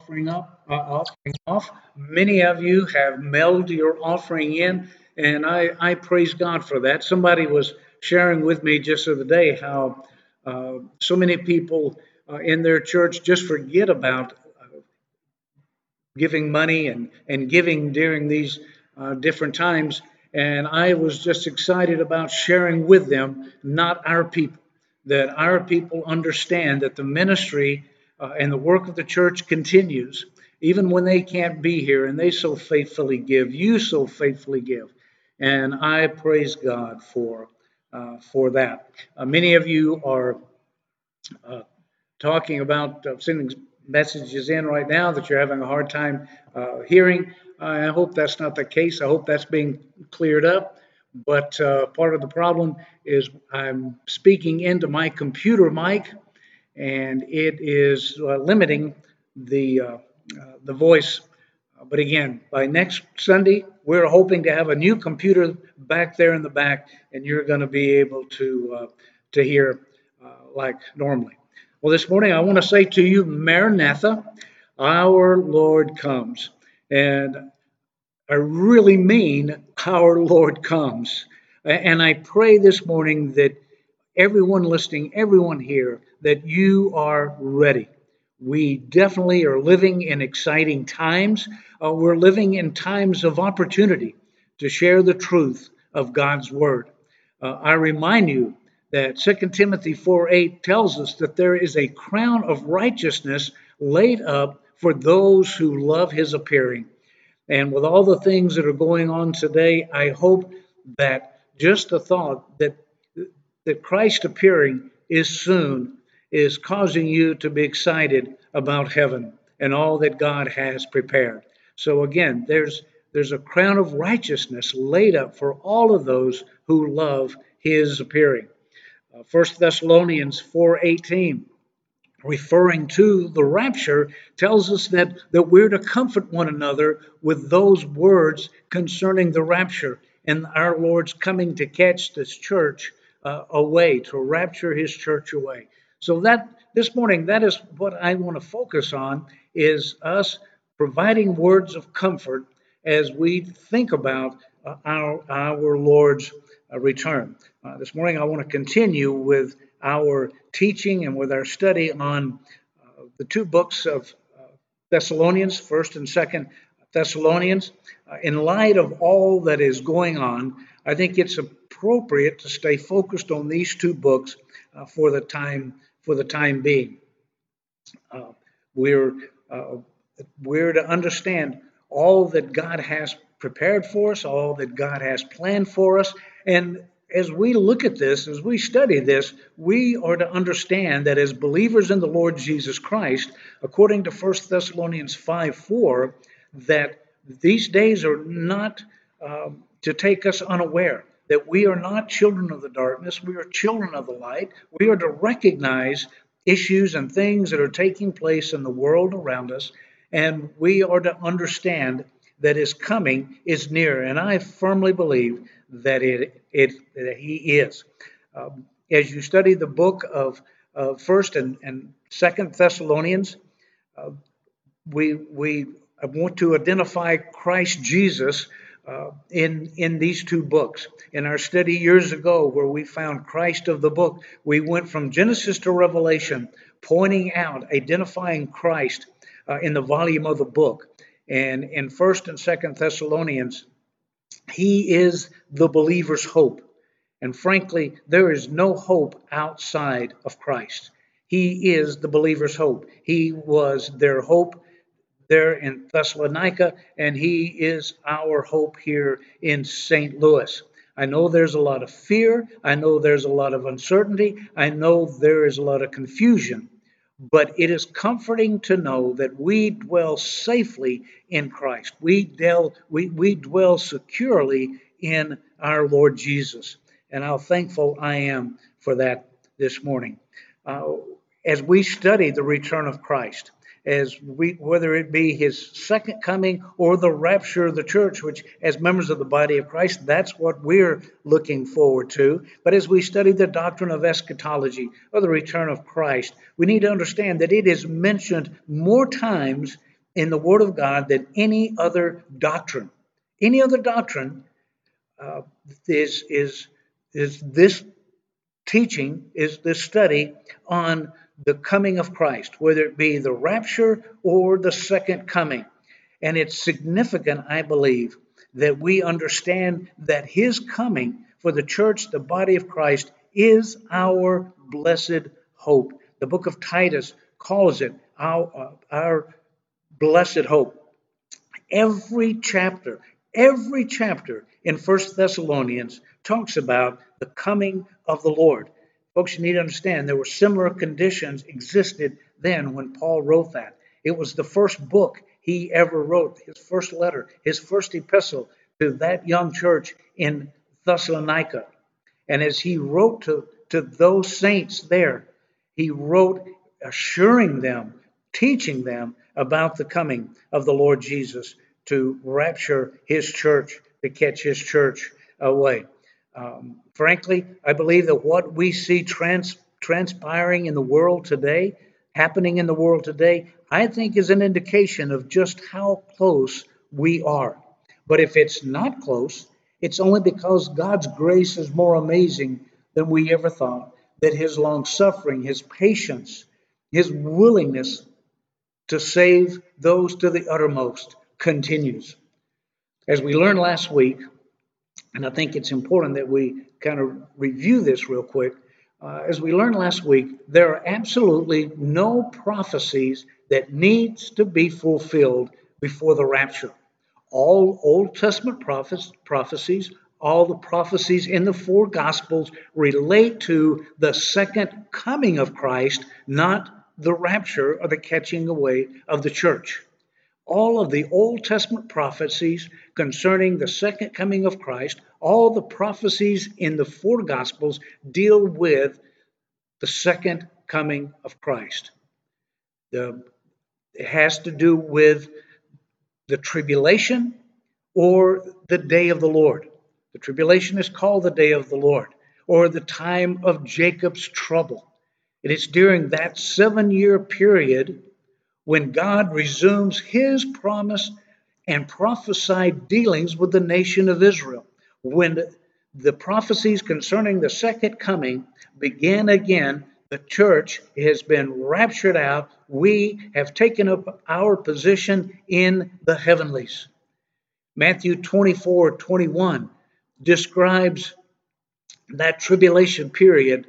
offering up, uh, offering off. Many of you have mailed your offering in, and I, I praise God for that. Somebody was sharing with me just the other day how uh, so many people uh, in their church just forget about uh, giving money and, and giving during these uh, different times. And I was just excited about sharing with them, not our people, that our people understand that the ministry uh, and the work of the church continues even when they can't be here and they so faithfully give you so faithfully give. And i praise god for uh, for that. Uh, many of you are uh, talking about uh, sending messages in right now that you're having a hard time uh, hearing. I hope that's not the case. I hope that's being cleared up. But part of the problem is i'm speaking into my computer mic and it is uh, limiting the uh, uh, the voice. But again, by next Sunday, we're hoping to have a new computer back there in the back, and you're going to be able to to hear like normally. Well, this morning I want to say to you, Maranatha, our Lord comes, and I really mean our Lord comes. And I pray this morning that everyone listening, everyone here, that you are ready. We definitely are living in exciting times. Uh, we're living in times of opportunity to share the truth of God's word. Uh, I remind you that 2 Timothy 4 8 tells us that there is a crown of righteousness laid up for those who love his appearing. And with all the things that are going on today, I hope that just the thought that that Christ appearing is soon is causing you to be excited about heaven and all that God has prepared. So again, there's there's a crown of righteousness laid up for all of those who love his appearing. Uh, 1 Thessalonians 4:18 referring to the rapture tells us that that we're to comfort one another with those words concerning the rapture and our Lord's coming to catch this church uh, away, to rapture his church away. So that this morning, that is what I want to focus on is us providing words of comfort as we think about uh, our, our Lord's uh, return. Uh, this morning, I want to continue with our teaching and with our study on uh, the two books of uh, Thessalonians, 1st and 2nd Thessalonians. Uh, in light of all that is going on, I think it's appropriate to stay focused on these two books uh, for the time for the time being. Uh, we're uh, we're to understand all that God has prepared for us, all that God has planned for us, and as we look at this, as we study this, we are to understand that as believers in the Lord Jesus Christ, according to 1 Thessalonians 5 4, that these days are not um, to take us unaware that we are not children of the darkness, we are children of the light. We are to recognize issues and things that are taking place in the world around us, and we are to understand that his coming is near. And I firmly believe that it, it that he is. Um, as you study the book of, of First and, and Second Thessalonians, uh, we we want to identify Christ Jesus uh, in in these two books. In our study years ago, where we found Christ of the book, we went from Genesis to Revelation, pointing out, identifying Christ uh, in the volume of the book. And in First and Second Thessalonians, he is the believer's hope. And frankly, there is no hope outside of Christ. He is the believer's hope. He was their hope there in Thessalonica, and he is our hope here in St. Louis. I know there's a lot of fear. I know there's a lot of uncertainty. I know there is a lot of confusion. But it is comforting to know that we dwell safely in Christ. We dwell, we, we dwell securely in our Lord Jesus. And how thankful I am for that this morning. Uh, as we study the return of Christ, as we, whether it be his second coming or the rapture of the church, which as members of the body of Christ, that's what we're looking forward to. But as we study the doctrine of eschatology or the return of Christ, we need to understand that it is mentioned more times in the Word of God than any other doctrine. Any other doctrine uh, is, is, is this teaching, is this study on the coming of Christ, whether it be the rapture or the second coming. And it's significant, I believe, that we understand that his coming for the church, the body of Christ, is our blessed hope. The book of Titus calls it our, uh, our blessed hope. Every chapter, every chapter in First Thessalonians talks about the coming of the Lord. Folks, you need to understand there were similar conditions existed then when Paul wrote that. It was the first book he ever wrote, his first letter, his first epistle to that young church in Thessalonica. And as he wrote to, to those saints there, he wrote assuring them, teaching them about the coming of the Lord Jesus to rapture his church, to catch his church away. Um, frankly, I believe that what we see trans- transpiring in the world today, happening in the world today, I think is an indication of just how close we are. But if it's not close, it's only because God's grace is more amazing than we ever thought, that His long suffering, His patience, His willingness to save those to the uttermost continues. As we learned last week, and I think it's important that we kind of review this real quick. Uh, as we learned last week, there are absolutely no prophecies that needs to be fulfilled before the rapture. All Old Testament prophecies, all the prophecies in the four Gospels relate to the second coming of Christ, not the rapture or the catching away of the church all of the Old Testament prophecies concerning the second coming of Christ, all the prophecies in the four Gospels deal with the second coming of Christ. The, it has to do with the tribulation or the day of the Lord. The tribulation is called the day of the Lord or the time of Jacob's trouble. It is during that seven year period when God resumes his promise and prophesied dealings with the nation of Israel. When the prophecies concerning the second coming began again, the church has been raptured out. We have taken up our position in the heavenlies. Matthew 24 21 describes that tribulation period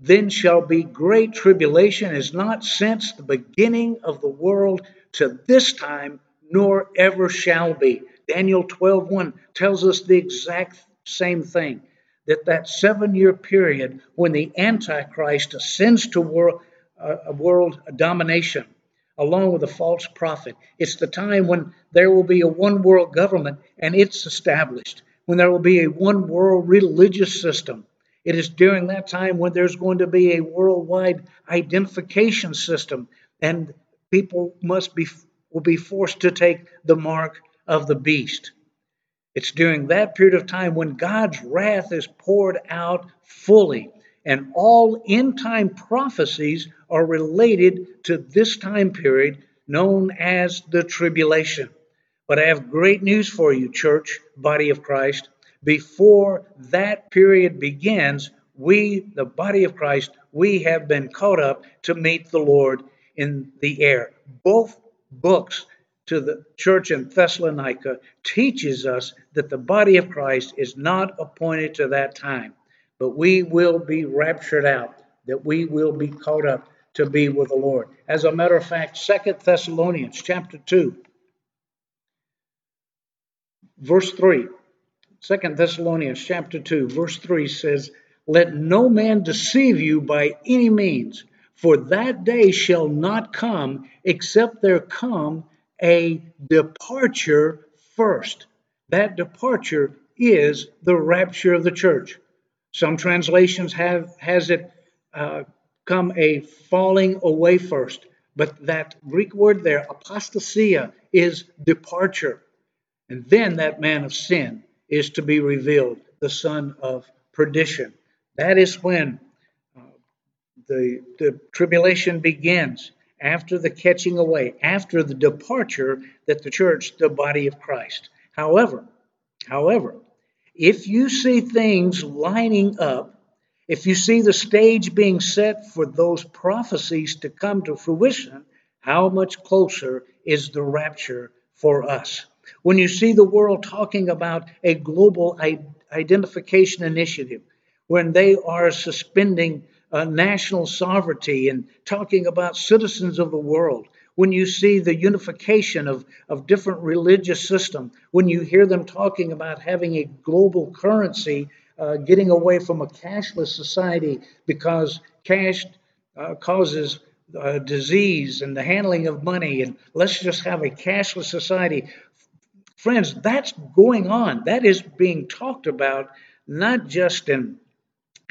then shall be great tribulation, is not since the beginning of the world to this time, nor ever shall be. Daniel 12:1 tells us the exact same thing that that seven year period when the Antichrist ascends to world, uh, world domination along with a false prophet, it's the time when there will be a one world government and it's established, when there will be a one world religious system. It is during that time when there's going to be a worldwide identification system, and people must be will be forced to take the mark of the beast. It's during that period of time when God's wrath is poured out fully, and all end time prophecies are related to this time period known as the tribulation. But I have great news for you, church, body of Christ before that period begins, we, the body of Christ, we have been caught up to meet the Lord in the air. Both books to the church in Thessalonica teaches us that the body of Christ is not appointed to that time, but we will be raptured out, that we will be caught up to be with the Lord. As a matter of fact, Second Thessalonians chapter 2, verse 3 Second Thessalonians chapter 2, verse 3 says, Let no man deceive you by any means, for that day shall not come except there come a departure first. That departure is the rapture of the church. Some translations have has it uh, come a falling away first, But that Greek word there, apostasia, is departure. And then that man of sin is to be revealed, the son of perdition. That is when uh, the, the tribulation begins, after the catching away, after the departure that the church, the body of Christ. However, however, if you see things lining up, if you see the stage being set for those prophecies to come to fruition, how much closer is the rapture for us? When you see the world talking about a global identification initiative, when they are suspending uh, national sovereignty and talking about citizens of the world, when you see the unification of, of different religious systems, when you hear them talking about having a global currency, uh, getting away from a cashless society because cash uh, causes uh, disease and the handling of money, and let's just have a cashless society. Friends, that's going on. That is being talked about, not just in,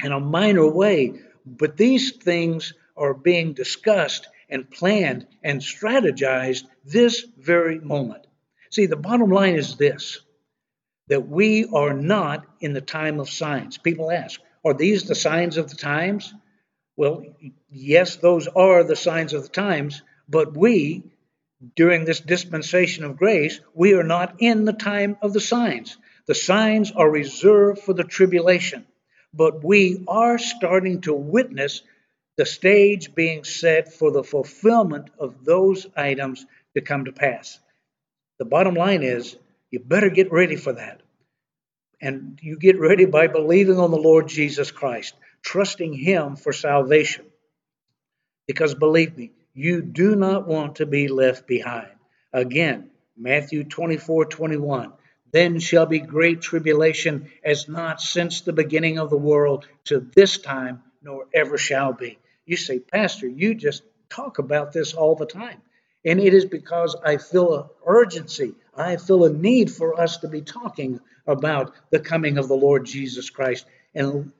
in a minor way, but these things are being discussed and planned and strategized this very moment. See, the bottom line is this that we are not in the time of signs. People ask, are these the signs of the times? Well, yes, those are the signs of the times, but we, during this dispensation of grace, we are not in the time of the signs. The signs are reserved for the tribulation, but we are starting to witness the stage being set for the fulfillment of those items to come to pass. The bottom line is you better get ready for that. And you get ready by believing on the Lord Jesus Christ, trusting Him for salvation. Because believe me, you do not want to be left behind. Again, Matthew 24 21. Then shall be great tribulation, as not since the beginning of the world to this time, nor ever shall be. You say, Pastor, you just talk about this all the time. And it is because I feel an urgency. I feel a need for us to be talking about the coming of the Lord Jesus Christ and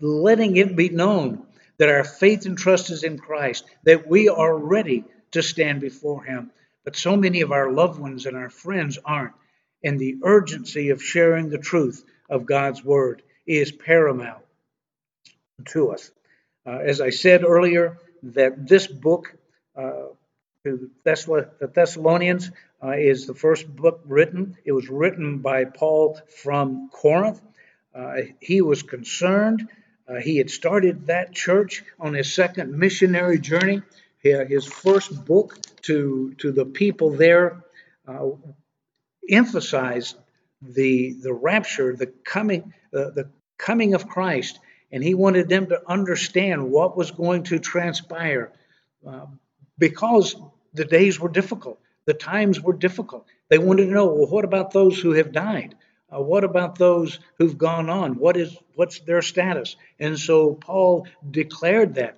letting it be known that our faith and trust is in Christ, that we are ready to stand before Him. But so many of our loved ones and our friends aren't. And the urgency of sharing the truth of God's Word is paramount to us. Uh, as I said earlier, that this book uh, to the Thessalonians uh, is the first book written. It was written by Paul from Corinth. Uh, he was concerned. Uh, he had started that church on his second missionary journey. His first book to, to the people there uh, emphasized the, the rapture, the coming, the coming of Christ, and he wanted them to understand what was going to transpire uh, because the days were difficult, the times were difficult. They wanted to know, well, what about those who have died? Uh, what about those who've gone on? What is what's their status? And so Paul declared that.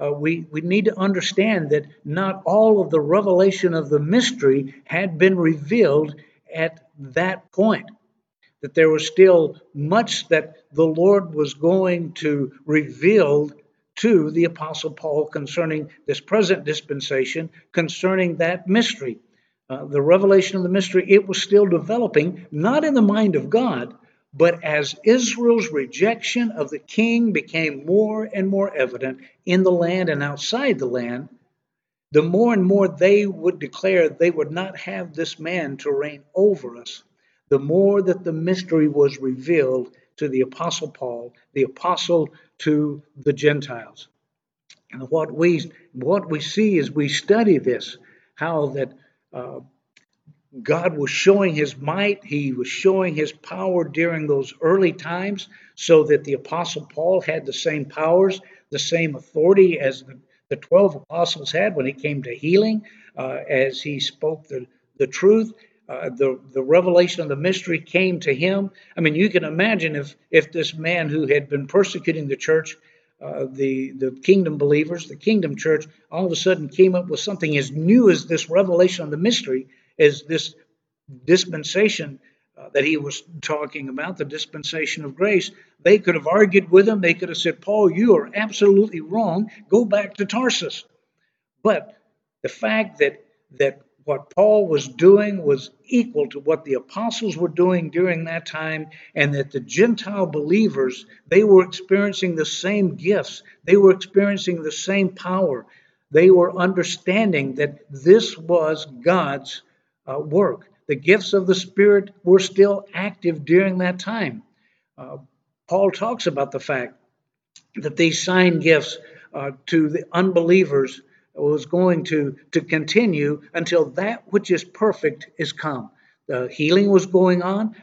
Uh, we, we need to understand that not all of the revelation of the mystery had been revealed at that point that there was still much that the Lord was going to reveal to the Apostle Paul concerning this present dispensation, concerning that mystery. Uh, the revelation of the mystery, it was still developing, not in the mind of God, but as Israel's rejection of the king became more and more evident in the land and outside the land, the more and more they would declare they would not have this man to reign over us the more that the mystery was revealed to the Apostle Paul, the apostle to the Gentiles. And what we what we see as we study this, how that uh, God was showing His might, He was showing His power during those early times, so that the Apostle Paul had the same powers, the same authority as the, the twelve apostles had when it came to healing, uh, as he spoke the the truth uh, the the revelation of the mystery came to him. I mean, you can imagine if if this man who had been persecuting the church, uh, the the kingdom believers, the kingdom church, all of a sudden came up with something as new as this revelation of the mystery, as this dispensation uh, that he was talking about, the dispensation of grace. They could have argued with him. They could have said, "Paul, you are absolutely wrong. Go back to Tarsus." But The fact that that what Paul was doing was equal to what the apostles were doing during that time, and that the Gentile believers, they were experiencing the same gifts, they were experiencing the same power, they were understanding that this was God's uh, work. The gifts of the Spirit were still active during that time. Uh, Paul talks about the fact that these sign gifts uh, to the unbelievers was going to, to continue until that which is perfect is come. The healing was going on,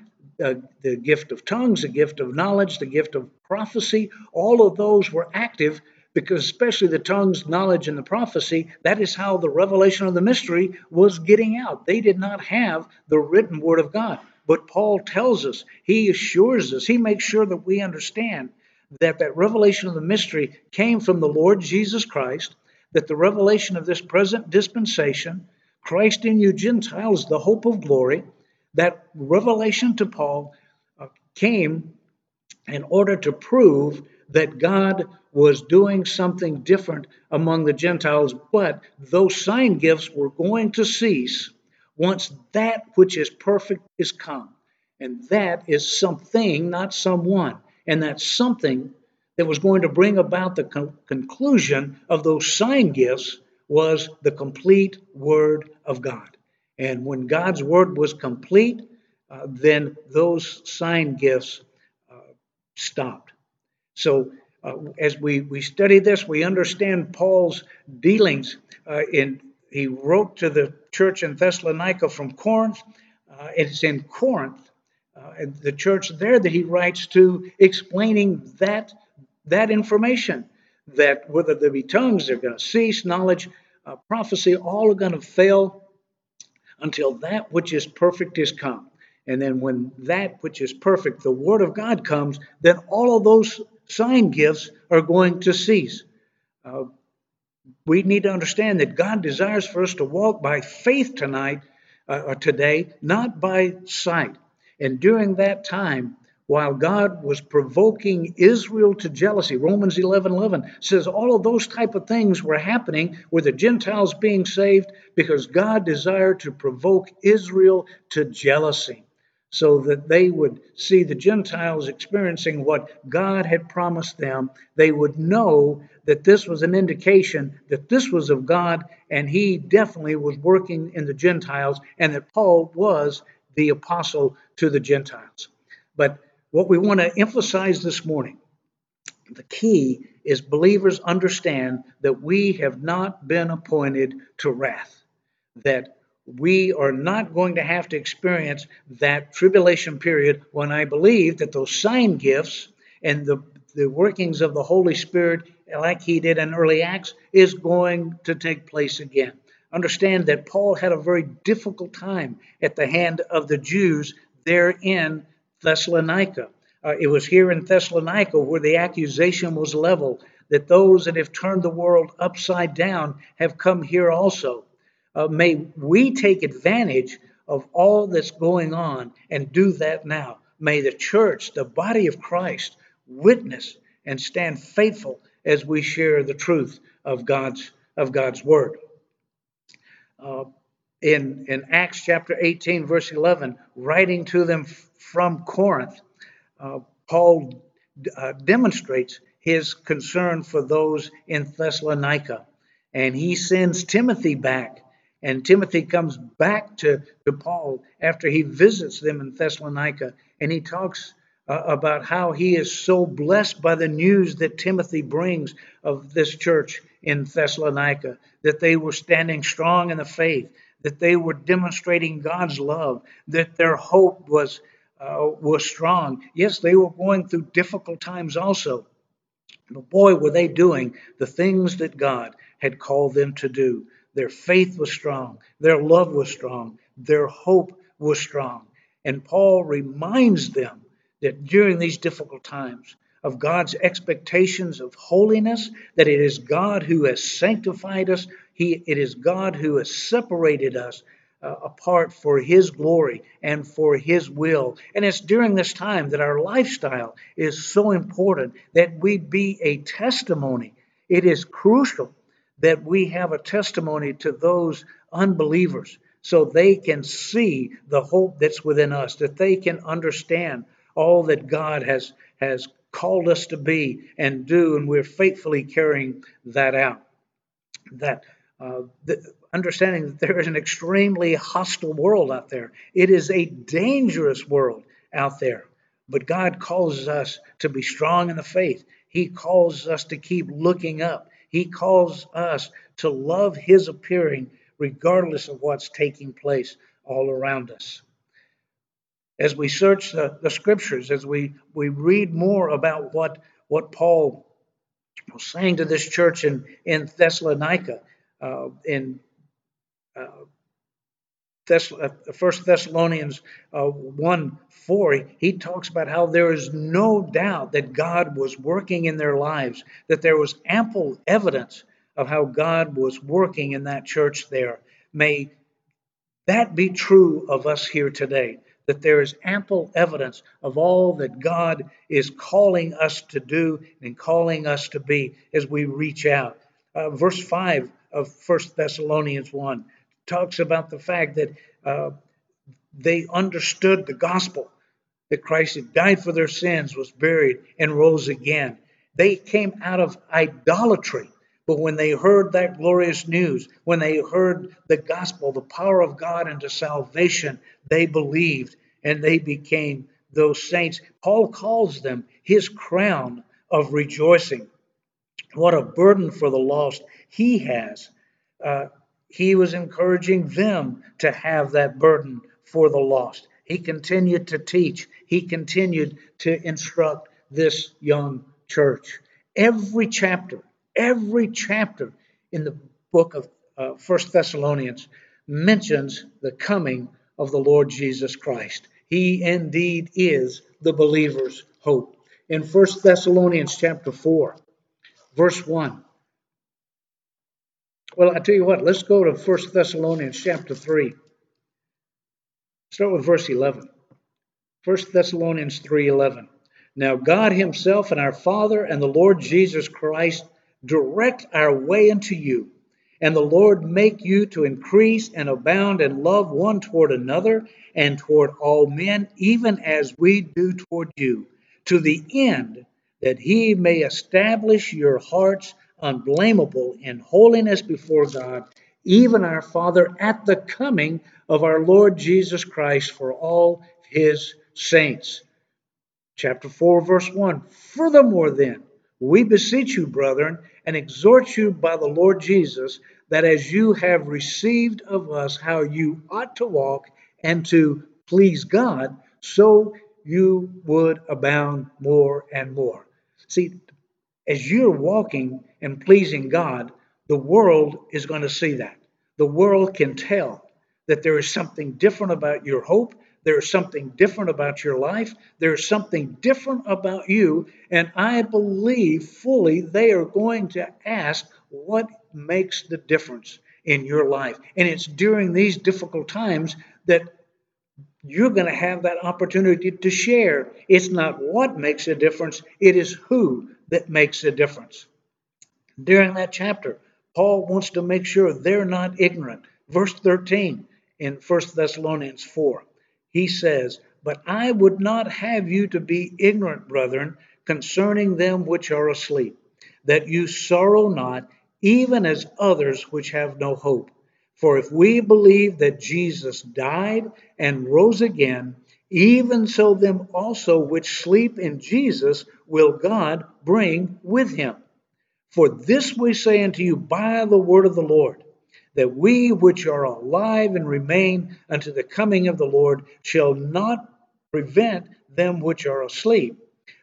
uh, the gift of tongues, the gift of knowledge, the gift of prophecy, all of those were active because, especially the tongues, knowledge, and the prophecy, that is how the revelation of the mystery was getting out. They did not have the written word of God. But Paul tells us, he assures us, he makes sure that we understand that that revelation of the mystery came from the Lord Jesus Christ that the revelation of this present dispensation, Christ in you Gentiles, the hope of glory, that revelation to Paul uh, came in order to prove that God was doing something different among the Gentiles, but those sign gifts were going to cease once that which is perfect is come. And that is something, not someone. And that something that was going to bring about the con- conclusion of those sign gifts was the complete Word of God. And when God's Word was complete, uh, then those sign gifts uh, stopped. So, uh, as we, we study this, we understand Paul's dealings. Uh, in he wrote to the church in Thessalonica from Corinth. Uh, it's in Corinth, uh, the church there, that he writes to, explaining that that information that whether there be tongues, they're going to cease, knowledge, uh, prophecy, all are going to fail until that which is perfect is come. And then when that which is perfect, the Word of God comes, then all of those sign gifts are going to cease. Uh, we need to understand that God desires for us to walk by faith tonight uh, or today, not by sight. And during that time, while God was provoking Israel to jealousy. Romans 11 11 says all of those type of things were happening with the Gentiles being saved because God desired to provoke Israel to jealousy so that they would see the Gentiles experiencing what God had promised them. They would know that this was an indication that this was of God and he definitely was working in the Gentiles and that Paul was the apostle to the Gentiles. But what we want to emphasize this morning the key is believers understand that we have not been appointed to wrath, that we are not going to have to experience that tribulation period when I believe that those sign gifts and the, the workings of the Holy Spirit, like he did in early Acts, is going to take place again. Understand that Paul had a very difficult time at the hand of the Jews there in Thessalonica. Uh, it was here in Thessalonica where the accusation was leveled that those that have turned the world upside down have come here also. Uh, may we take advantage of all that's going on and do that now. May the church, the body of Christ, witness and stand faithful as we share the truth of God's of God's word. Uh, in in Acts chapter 18, verse 11, writing to them from Corinth, uh, Paul uh, demonstrates his concern for those in Thessalonica. And he sends Timothy back. And Timothy comes back to, to Paul after he visits them in Thessalonica. And he talks uh, about how he is so blessed by the news that Timothy brings of this church in Thessalonica, that they were standing strong in the faith, that they were demonstrating God's love, that their hope was uh, were strong. Yes, they were going through difficult times also. But boy, were they doing the things that God had called them to do. Their faith was strong, their love was strong, their hope was strong. And Paul reminds them that during these difficult times, of God's expectations of holiness, that it is God who has sanctified us, he, it is God who has separated us uh, apart for His glory and for His will. And it's during this time that our lifestyle is so important that we be a testimony. It is crucial that we have a testimony to those unbelievers so they can see the hope that's within us, that they can understand all that God has, has called us to be and do, and we're faithfully carrying that out. That uh, the, understanding that there is an extremely hostile world out there. It is a dangerous world out there. But God calls us to be strong in the faith. He calls us to keep looking up. He calls us to love His appearing regardless of what's taking place all around us. As we search the, the scriptures, as we, we read more about what, what Paul was saying to this church in, in Thessalonica, uh, in uh, Thess- uh, First Thessalonians uh, 1 4, he talks about how there is no doubt that God was working in their lives, that there was ample evidence of how God was working in that church there. May that be true of us here today, that there is ample evidence of all that God is calling us to do and calling us to be as we reach out. Uh, verse 5 of First Thessalonians 1 talks about the fact that uh, they understood the gospel that Christ had died for their sins, was buried, and rose again. They came out of idolatry. But when they heard that glorious news, when they heard the gospel, the power of God into salvation, they believed and they became those saints. Paul calls them his crown of rejoicing. What a burden for the lost he has. Uh, he was encouraging them to have that burden for the lost. He continued to teach, he continued to instruct this young church. Every chapter, every chapter in the book of uh, First Thessalonians mentions the coming of the Lord Jesus Christ. He indeed is the believer's hope. In First Thessalonians chapter 4, verse 1, well, I tell you what, let's go to 1 Thessalonians chapter 3. Start with verse 11. 1 Thessalonians 3:11. Now God himself and our Father and the Lord Jesus Christ direct our way unto you, and the Lord make you to increase and abound in love one toward another and toward all men, even as we do toward you, to the end that he may establish your hearts unblameable in holiness before God, even our Father, at the coming of our Lord Jesus Christ for all his saints. Chapter 4, verse 1 Furthermore, then, we beseech you, brethren, and exhort you by the Lord Jesus, that as you have received of us how you ought to walk and to please God, so you would abound more and more. See, as you're walking and pleasing God, the world is going to see that. The world can tell that there is something different about your hope. There is something different about your life. There is something different about you. And I believe fully they are going to ask what makes the difference in your life. And it's during these difficult times that you're going to have that opportunity to share. It's not what makes a difference, it is who that makes a difference. During that chapter, Paul wants to make sure they're not ignorant. Verse 13 in 1 Thessalonians 4, he says, But I would not have you to be ignorant, brethren, concerning them which are asleep, that you sorrow not, even as others which have no hope. For if we believe that Jesus died and rose again, even so them also which sleep in Jesus will God bring with him. For this we say unto you by the word of the Lord, that we which are alive and remain unto the coming of the Lord shall not prevent them which are asleep.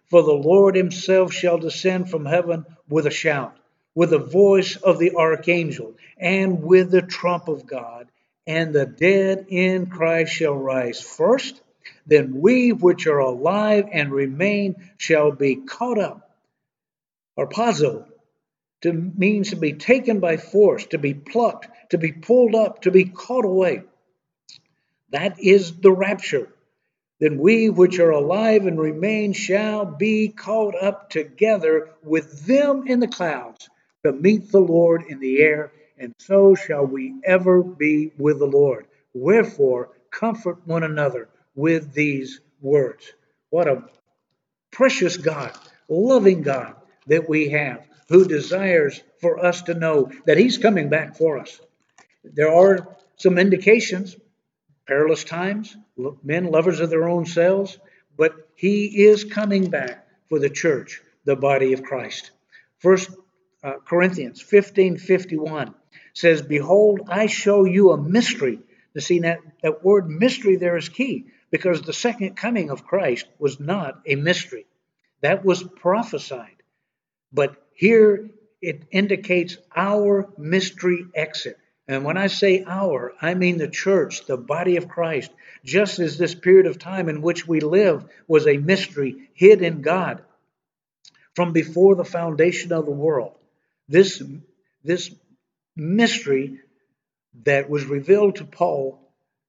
For the Lord himself shall descend from heaven with a shout with the voice of the archangel, and with the trump of God, and the dead in Christ shall rise first. Then we which are alive and remain shall be caught up. Harpazo to means to be taken by force, to be plucked, to be pulled up, to be caught away. That is the rapture. Then we which are alive and remain shall be caught up together with them in the clouds to meet the Lord in the air, and so shall we ever be with the Lord. Wherefore, comfort one another with these words. What a precious God, loving God that we have, who desires for us to know that He's coming back for us. There are some indications, perilous times, men lovers of their own selves, but He is coming back for the church, the body of Christ. First uh, Corinthians 15 51 says, Behold, I show you a mystery. To see that, that word mystery there is key because the second coming of Christ was not a mystery. That was prophesied. But here it indicates our mystery exit. And when I say our, I mean the church, the body of Christ, just as this period of time in which we live was a mystery hid in God from before the foundation of the world. This, this mystery that was revealed to Paul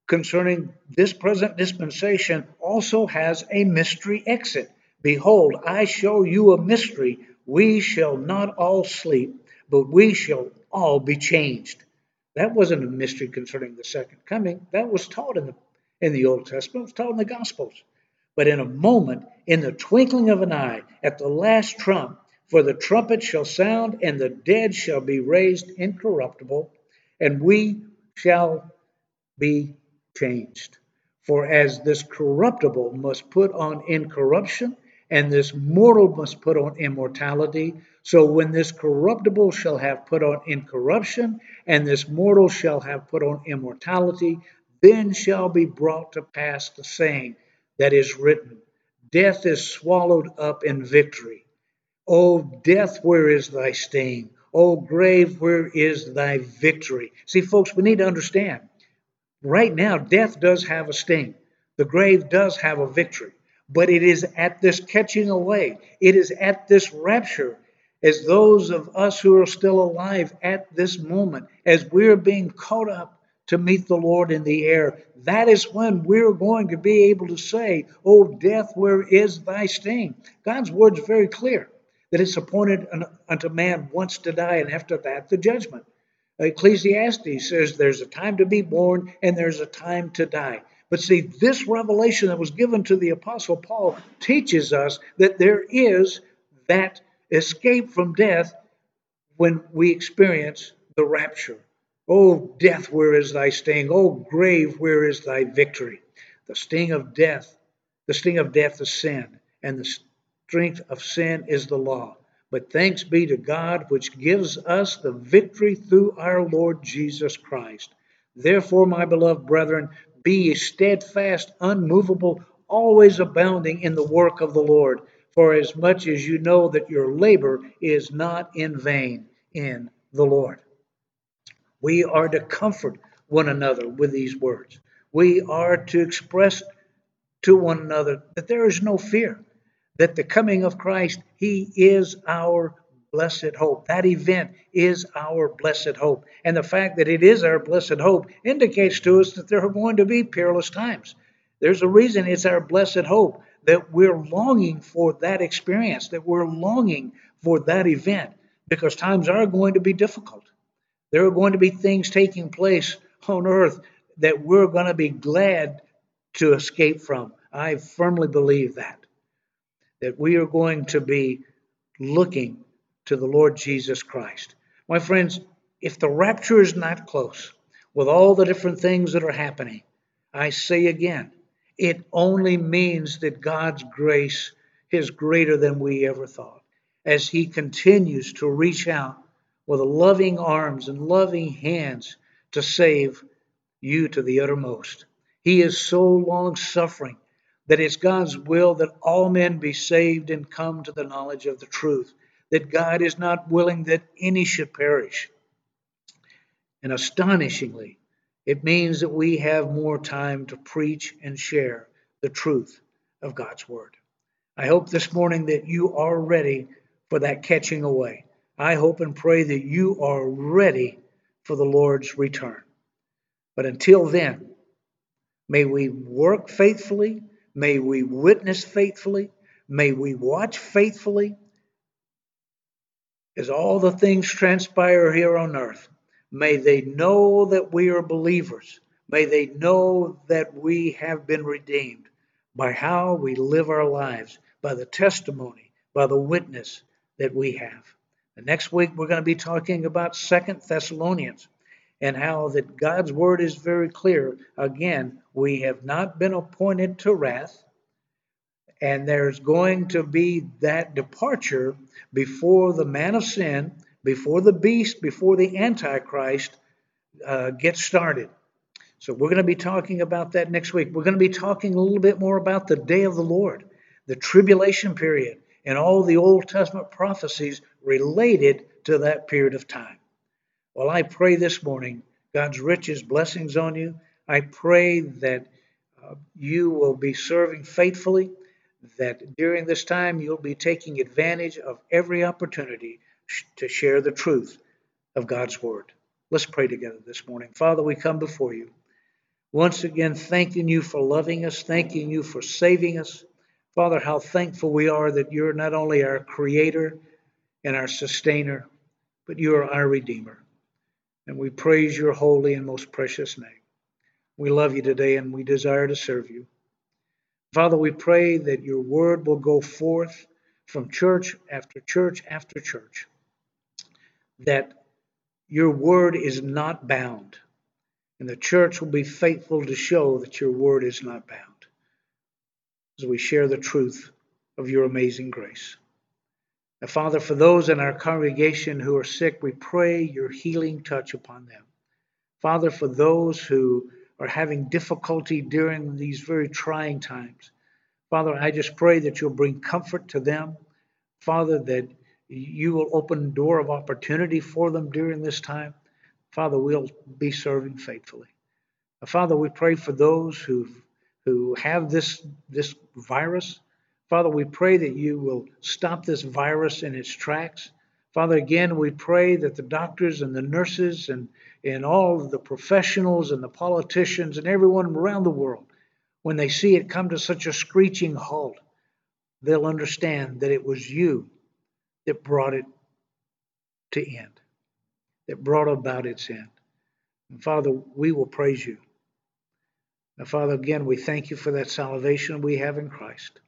concerning this present dispensation also has a mystery exit. Behold, I show you a mystery. We shall not all sleep, but we shall all be changed. That wasn't a mystery concerning the second coming. That was taught in the, in the Old Testament, it was taught in the Gospels. But in a moment, in the twinkling of an eye, at the last trump, for the trumpet shall sound, and the dead shall be raised incorruptible, and we shall be changed. For as this corruptible must put on incorruption, and this mortal must put on immortality, so when this corruptible shall have put on incorruption, and this mortal shall have put on immortality, then shall be brought to pass the saying that is written Death is swallowed up in victory. O death, where is thy sting? O grave, where is thy victory? See, folks, we need to understand right now, death does have a sting, the grave does have a victory, but it is at this catching away, it is at this rapture, as those of us who are still alive at this moment, as we're being caught up to meet the Lord in the air, that is when we're going to be able to say, Oh, death, where is thy sting? God's word is very clear that it's appointed unto man once to die, and after that, the judgment. Ecclesiastes says there's a time to be born and there's a time to die. But see, this revelation that was given to the Apostle Paul teaches us that there is that escape from death when we experience the rapture. Oh, death, where is thy sting? Oh, grave, where is thy victory? The sting of death, the sting of death is sin, and the strength of sin is the law. But thanks be to God, which gives us the victory through our Lord Jesus Christ. Therefore, my beloved brethren, be steadfast, unmovable, always abounding in the work of the Lord, for as much as you know that your labor is not in vain in the Lord. We are to comfort one another with these words. We are to express to one another that there is no fear that the coming of Christ, He is our blessed hope. That event is our blessed hope. And the fact that it is our blessed hope indicates to us that there are going to be perilous times. There's a reason it's our blessed hope that we're longing for that experience, that we're longing for that event, because times are going to be difficult. There are going to be things taking place on earth that we're going to be glad to escape from. I firmly believe that that we are going to be looking to the Lord Jesus Christ. My friends, if the rapture is not close, with all the different things that are happening, I say again, it only means that God's grace is greater than we ever thought. As He continues to reach out with loving arms and loving hands to save you to the uttermost. He is so long suffering that it's God's will that all men be saved and come to the knowledge of the truth, that God is not willing that any should perish. And astonishingly, it means that we have more time to preach and share the truth of God's Word. I hope this morning that you are ready for that catching away. I hope and pray that you are ready for the Lord's return. But until then, may we work faithfully May we witness faithfully. May we watch faithfully. as all the things transpire here on earth, may they know that we are believers. May they know that we have been redeemed by how we live our lives, by the testimony, by the witness that we have. The next week we're going to be talking about Second Thessalonians and how that God's word is very clear. Again, we have not been appointed to wrath, and there's going to be that departure before the man of sin, before the beast, before the Antichrist uh, gets started. So we're going to be talking about that next week. We're going to be talking a little bit more about the day of the Lord, the tribulation period, and all the Old Testament prophecies related to that period of time. Well, I pray this morning God's richest blessings on you. I pray that uh, you will be serving faithfully that during this time you'll be taking advantage of every opportunity to share the truth of God's Word. Let's pray together this morning. Father, we come before you. Once again, thanking you for loving us, thanking you for saving us. Father, how thankful we are that you're not only our Creator and our Sustainer, but you are our Redeemer. And we praise your holy and most precious name. We love you today and we desire to serve you. Father, we pray that your word will go forth from church after church after church, that your word is not bound, and the church will be faithful to show that your word is not bound as we share the truth of your amazing grace. Now, Father, for those in our congregation who are sick, we pray your healing touch upon them. Father, for those who are having difficulty during these very trying times. Father, I just pray that you'll bring comfort to them. Father, that you will open a door of opportunity for them during this time. Father, we'll be serving faithfully. Father, we pray for those who who have this this virus. Father, we pray that you will stop this virus in its tracks. Father, again, we pray that the doctors and the nurses and and all the professionals and the politicians and everyone around the world, when they see it come to such a screeching halt, they'll understand that it was you that brought it to end, that brought about its end. And Father, we will praise you. Now, Father, again, we thank you for that salvation we have in Christ.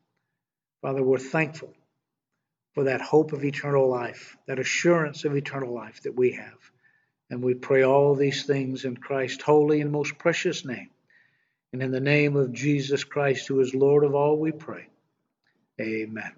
Father, we're thankful for that hope of eternal life, that assurance of eternal life that we have. And we pray all these things in Christ's holy and most precious name. And in the name of Jesus Christ, who is Lord of all, we pray. Amen.